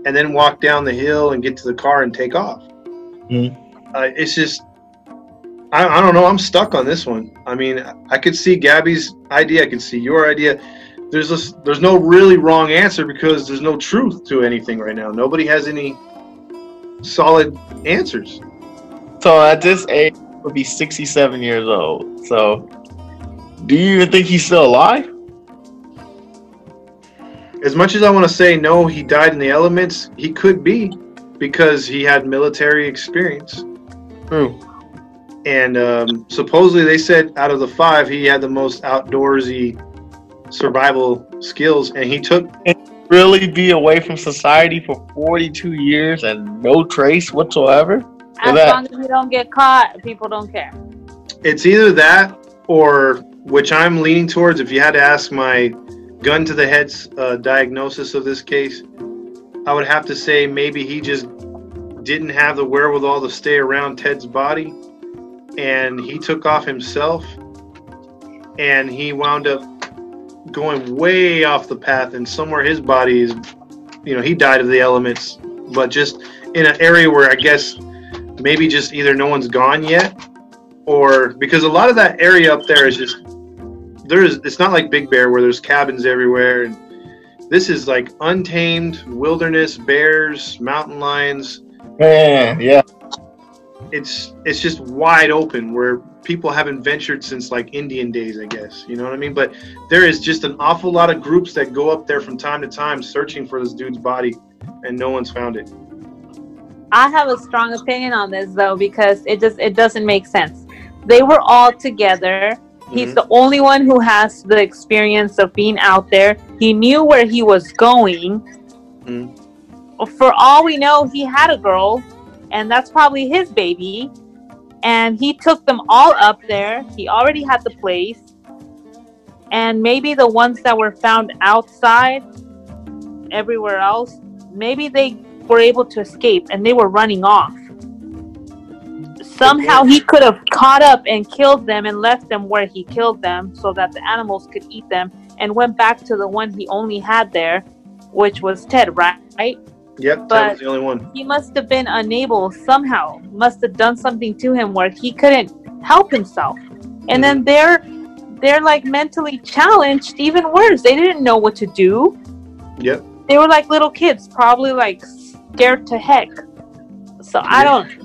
Speaker 2: and then walk down the hill and get to the car and take off. Mm-hmm. Uh, it's just, I, I don't know. I'm stuck on this one. I mean, I could see Gabby's idea, I could see your idea there's a, there's no really wrong answer because there's no truth to anything right now. Nobody has any solid answers.
Speaker 1: So at this age, would be 67 years old. So, do you even think he's still alive?
Speaker 2: As much as I want to say no, he died in the elements. He could be because he had military experience.
Speaker 1: True.
Speaker 2: And um, supposedly they said out of the five, he had the most outdoorsy survival skills, and he took
Speaker 1: really be away from society for 42 years and no trace whatsoever.
Speaker 3: As that. long as you don't get caught, people don't care.
Speaker 2: It's either that or which I'm leaning towards. If you had to ask my gun to the head uh, diagnosis of this case, I would have to say maybe he just didn't have the wherewithal to stay around Ted's body and he took off himself and he wound up going way off the path and somewhere his body is you know he died of the elements but just in an area where i guess maybe just either no one's gone yet or because a lot of that area up there is just there's it's not like big bear where there's cabins everywhere and this is like untamed wilderness bears mountain lions
Speaker 1: yeah yeah
Speaker 2: it's it's just wide open where people haven't ventured since like Indian days, I guess. You know what I mean? But there is just an awful lot of groups that go up there from time to time searching for this dude's body, and no one's found it.
Speaker 3: I have a strong opinion on this though because it just it doesn't make sense. They were all together. He's mm-hmm. the only one who has the experience of being out there. He knew where he was going. Mm-hmm. For all we know, he had a girl, and that's probably his baby and he took them all up there. He already had the place. And maybe the ones that were found outside, everywhere else, maybe they were able to escape and they were running off. Somehow he could have caught up and killed them and left them where he killed them so that the animals could eat them and went back to the one he only had there, which was Ted, right?
Speaker 2: Yep, that was the only one.
Speaker 3: He must have been unable somehow, must have done something to him where he couldn't help himself. And then mm-hmm. they're they're like mentally challenged, even worse. They didn't know what to do.
Speaker 2: Yep.
Speaker 3: They were like little kids, probably like scared to heck. So. I don't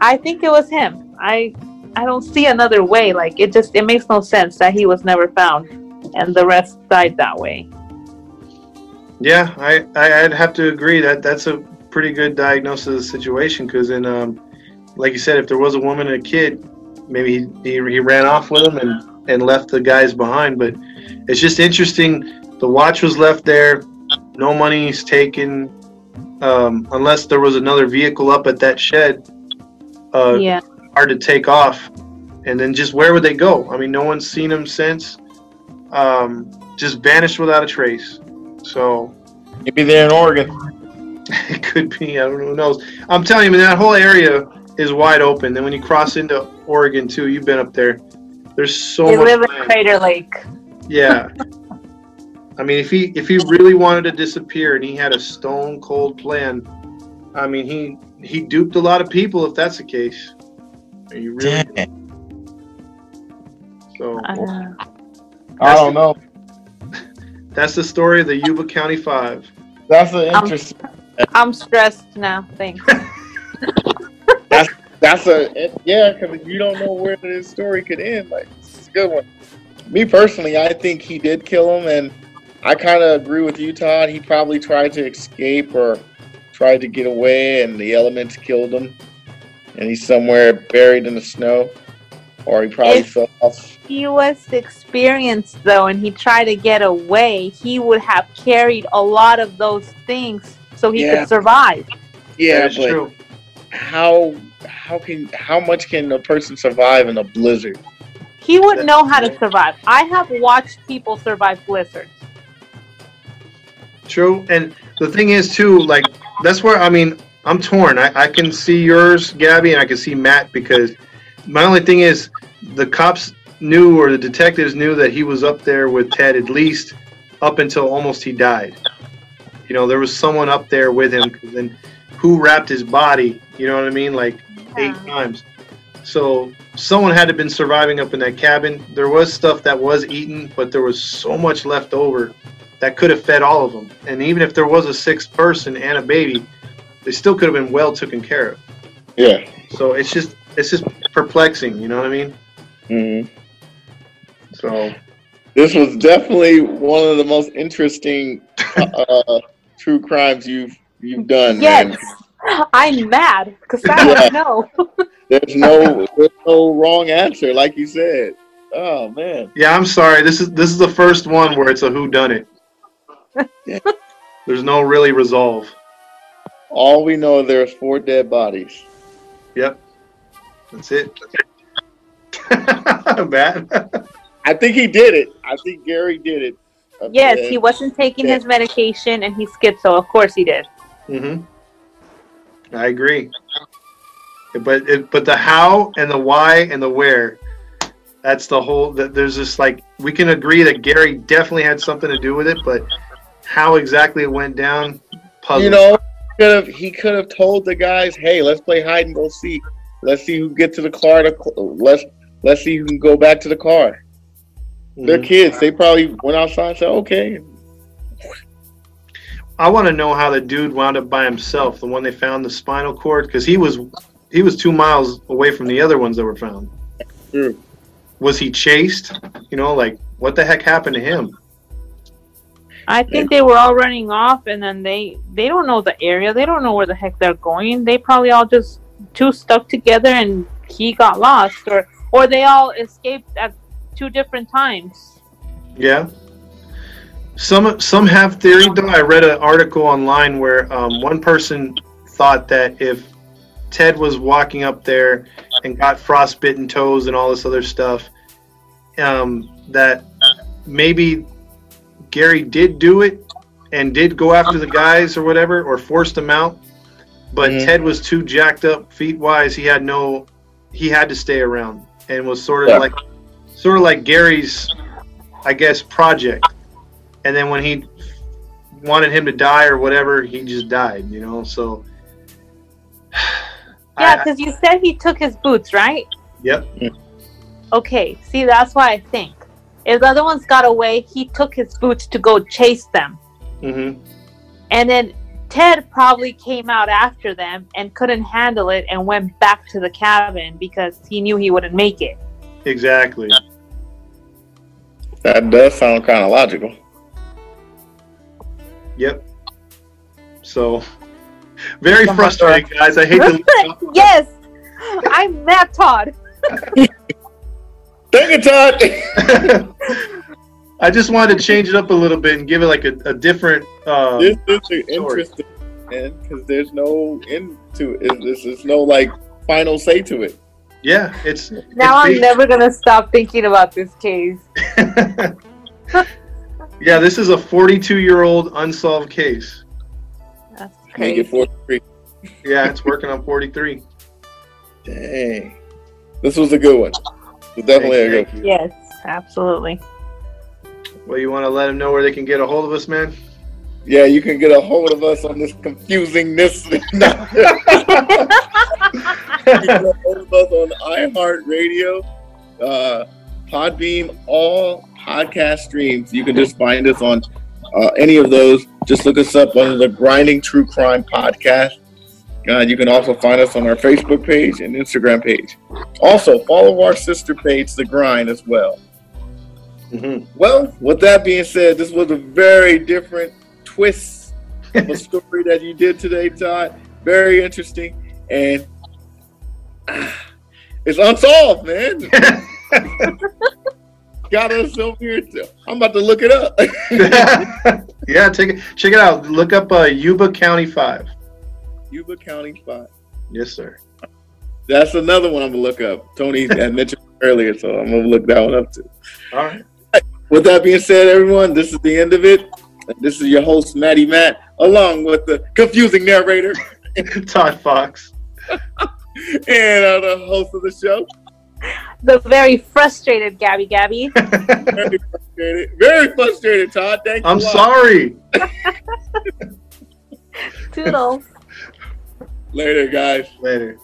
Speaker 3: I think it was him. I I don't see another way. Like it just it makes no sense that he was never found and the rest died that way.
Speaker 2: Yeah, I, I would have to agree that that's a pretty good diagnosis of the situation because in um, like you said, if there was a woman and a kid, maybe he, he, he ran off with them and and left the guys behind. But it's just interesting. The watch was left there. No money's taken um, unless there was another vehicle up at that shed. Uh,
Speaker 3: yeah.
Speaker 2: Hard to take off. And then just where would they go? I mean, no one's seen them since. Um, just vanished without a trace. So
Speaker 1: maybe they're in Oregon.
Speaker 2: it could be. I don't know. Who knows? I'm telling you, in that whole area, is wide open. Then when you cross into Oregon too, you've been up there. There's so
Speaker 3: they
Speaker 2: much.
Speaker 3: live in. Crater Lake.
Speaker 2: Yeah. I mean, if he if he really wanted to disappear and he had a stone cold plan, I mean, he he duped a lot of people. If that's the case, Are you really?
Speaker 4: Dang.
Speaker 2: So
Speaker 3: Uh,
Speaker 1: I don't know.
Speaker 2: that's the story of the Yuba County Five.
Speaker 1: That's an interesting.
Speaker 3: I'm stressed now. Thanks.
Speaker 1: That's that's a yeah, because you don't know where this story could end. Like, it's a good one. Me personally, I think he did kill him, and I kind of agree with you, Todd. He probably tried to escape or tried to get away, and the elements killed him, and he's somewhere buried in the snow, or he probably
Speaker 3: If-
Speaker 1: fell off.
Speaker 3: he was experienced though, and he tried to get away. He would have carried a lot of those things so he
Speaker 1: Yeah.
Speaker 3: could survive.
Speaker 1: Yeah,
Speaker 2: that is
Speaker 1: but
Speaker 2: true.
Speaker 1: how how can how much can a person survive in a blizzard?
Speaker 3: He would know how to survive. I have watched people survive blizzards.
Speaker 2: True, and the thing is too, like that's where I mean I'm torn. I, I can see yours, Gabby, and I can see Matt because my only thing is the cops knew or the detectives knew that he was up there with Ted at least up until almost he died. You know, there was someone up there with him then who wrapped his body? You know what I mean? Like eight
Speaker 3: Yeah.
Speaker 2: times. So someone had to have been surviving up in that cabin. There was stuff that was eaten, but there was so much left over that could have fed all of them. And even if there was a sixth person and a baby, they still could have been well taken care of.
Speaker 1: Yeah.
Speaker 2: So it's just it's just perplexing, you know what I mean?
Speaker 1: hmm
Speaker 2: So
Speaker 1: This was definitely one of the most interesting uh, true crimes you've you've done.
Speaker 3: Yes,
Speaker 1: man.
Speaker 3: I'm mad because I
Speaker 1: Yeah.
Speaker 3: don't know.
Speaker 1: There's no there's no wrong answer, like you said. Oh man.
Speaker 2: yeah, I'm sorry. This is this is the first one where it's a who done it. There's no really resolve.
Speaker 1: All we know there's four dead bodies.
Speaker 2: Yep. That's it. Matt.
Speaker 1: I think he did it. I think Gary did it.
Speaker 3: Yes, he wasn't taking
Speaker 1: Yeah.
Speaker 3: his medication and he skipped, so Of course he did.
Speaker 2: Mm-hmm. I agree. But it, but the how and the why and the where, that's the whole. That there's just like we can agree that Gary definitely had something to do with it, but how exactly it went down, puzzle.
Speaker 1: You know, could have he could have told the guys, "Hey, let's play hide and go seek. Let's see who get to the car. To cl- let's let's see who can go back to the car." They're
Speaker 2: Mhm.
Speaker 1: kids. They probably went outside and said, "Okay."
Speaker 2: I want to know how the dude wound up by himself, the one they found the spinal cord, because he was he was two miles away from the other ones that were found.
Speaker 1: True.
Speaker 2: Was he chased? You know, like what the heck happened to him?
Speaker 3: I think they were all running off, and then they they don't know the area. They don't know where the heck they're going. They probably all just two stuck together, and he got lost, or or they all escaped at two different times.
Speaker 2: Yeah. Some some have theory though. I read an article online where um, one person thought that if Ted was walking up there and got frostbitten toes and all this other stuff, um, that maybe Gary did do it and did go after the guys or whatever or forced them out, but
Speaker 1: Mhm.
Speaker 2: Ted was too jacked up feet wise. He had no, he had to stay around and was sort of
Speaker 1: Yeah.
Speaker 2: like, sort of like Gary's, I guess, project. And then when he wanted him to die or whatever, he just died. You know, so.
Speaker 3: Yeah, because you said he took his boots, right?
Speaker 2: Yep.
Speaker 3: Okay, see, that's why I think if the other ones got away, he took his boots to go chase them,
Speaker 2: hmm
Speaker 3: and then Ted probably came out after them and couldn't handle it and went back to the cabin because he knew he wouldn't make it.
Speaker 2: Exactly.
Speaker 1: That does sound kind of logical.
Speaker 2: Yep. So, very frustrating, guys. I hate to.
Speaker 3: yes, I'm Matt Todd.
Speaker 1: Thank you, Todd.
Speaker 2: I just wanted to change it up a little bit and give it like a, a different. Uh,
Speaker 1: this is
Speaker 2: Sorry.
Speaker 1: interesting, man, because there's no end to it. There's, there's no like final say to it.
Speaker 2: yeah, it's
Speaker 3: Now
Speaker 2: it's
Speaker 3: I'm never gonna stop thinking about this case.
Speaker 2: yeah, this is a 42 year old unsolved case.
Speaker 3: That's
Speaker 1: Make it 43.
Speaker 2: Yeah, it's working on 43.
Speaker 1: Dang. This was a good one. Definitely a good.
Speaker 3: Yes, absolutely.
Speaker 2: Well, you want to let them know where they can get a hold of us, man?
Speaker 1: Yeah, you can get a hold of us on this confusingness. you can get a hold of us on iHeartRadio, uh, Podbean, all podcast streams. You can just find us on uh, any of those. Just look us up under the Grinding True Crime Podcast. Uh, you can also find us on our Facebook page and Instagram page. Also, follow our sister page, The Grind, as well. Mm-hmm. Well, with that being said, this was a very different twist of a story that you did today, Todd. Very interesting, and uh, it's unsolved, man. Got us over here. I'm about to look it up.
Speaker 2: yeah, take it, check it out. Look up uh, Yuba County Five.
Speaker 1: Yuba County spot.
Speaker 2: Yes, sir.
Speaker 1: That's another one I'm gonna look up. Tony had mentioned earlier, so I'm gonna look that one up too.
Speaker 2: All right.
Speaker 1: With that being said, everyone, this is the end of it. This is your host, Maddie Matt, along with the confusing narrator,
Speaker 2: Todd Fox,
Speaker 1: and uh, the host of the show,
Speaker 3: the very frustrated Gabby Gabby.
Speaker 1: very frustrated. Very frustrated, Todd. Thank
Speaker 2: you. I'm sorry.
Speaker 3: Toodles.
Speaker 1: Later, guys.
Speaker 2: Later.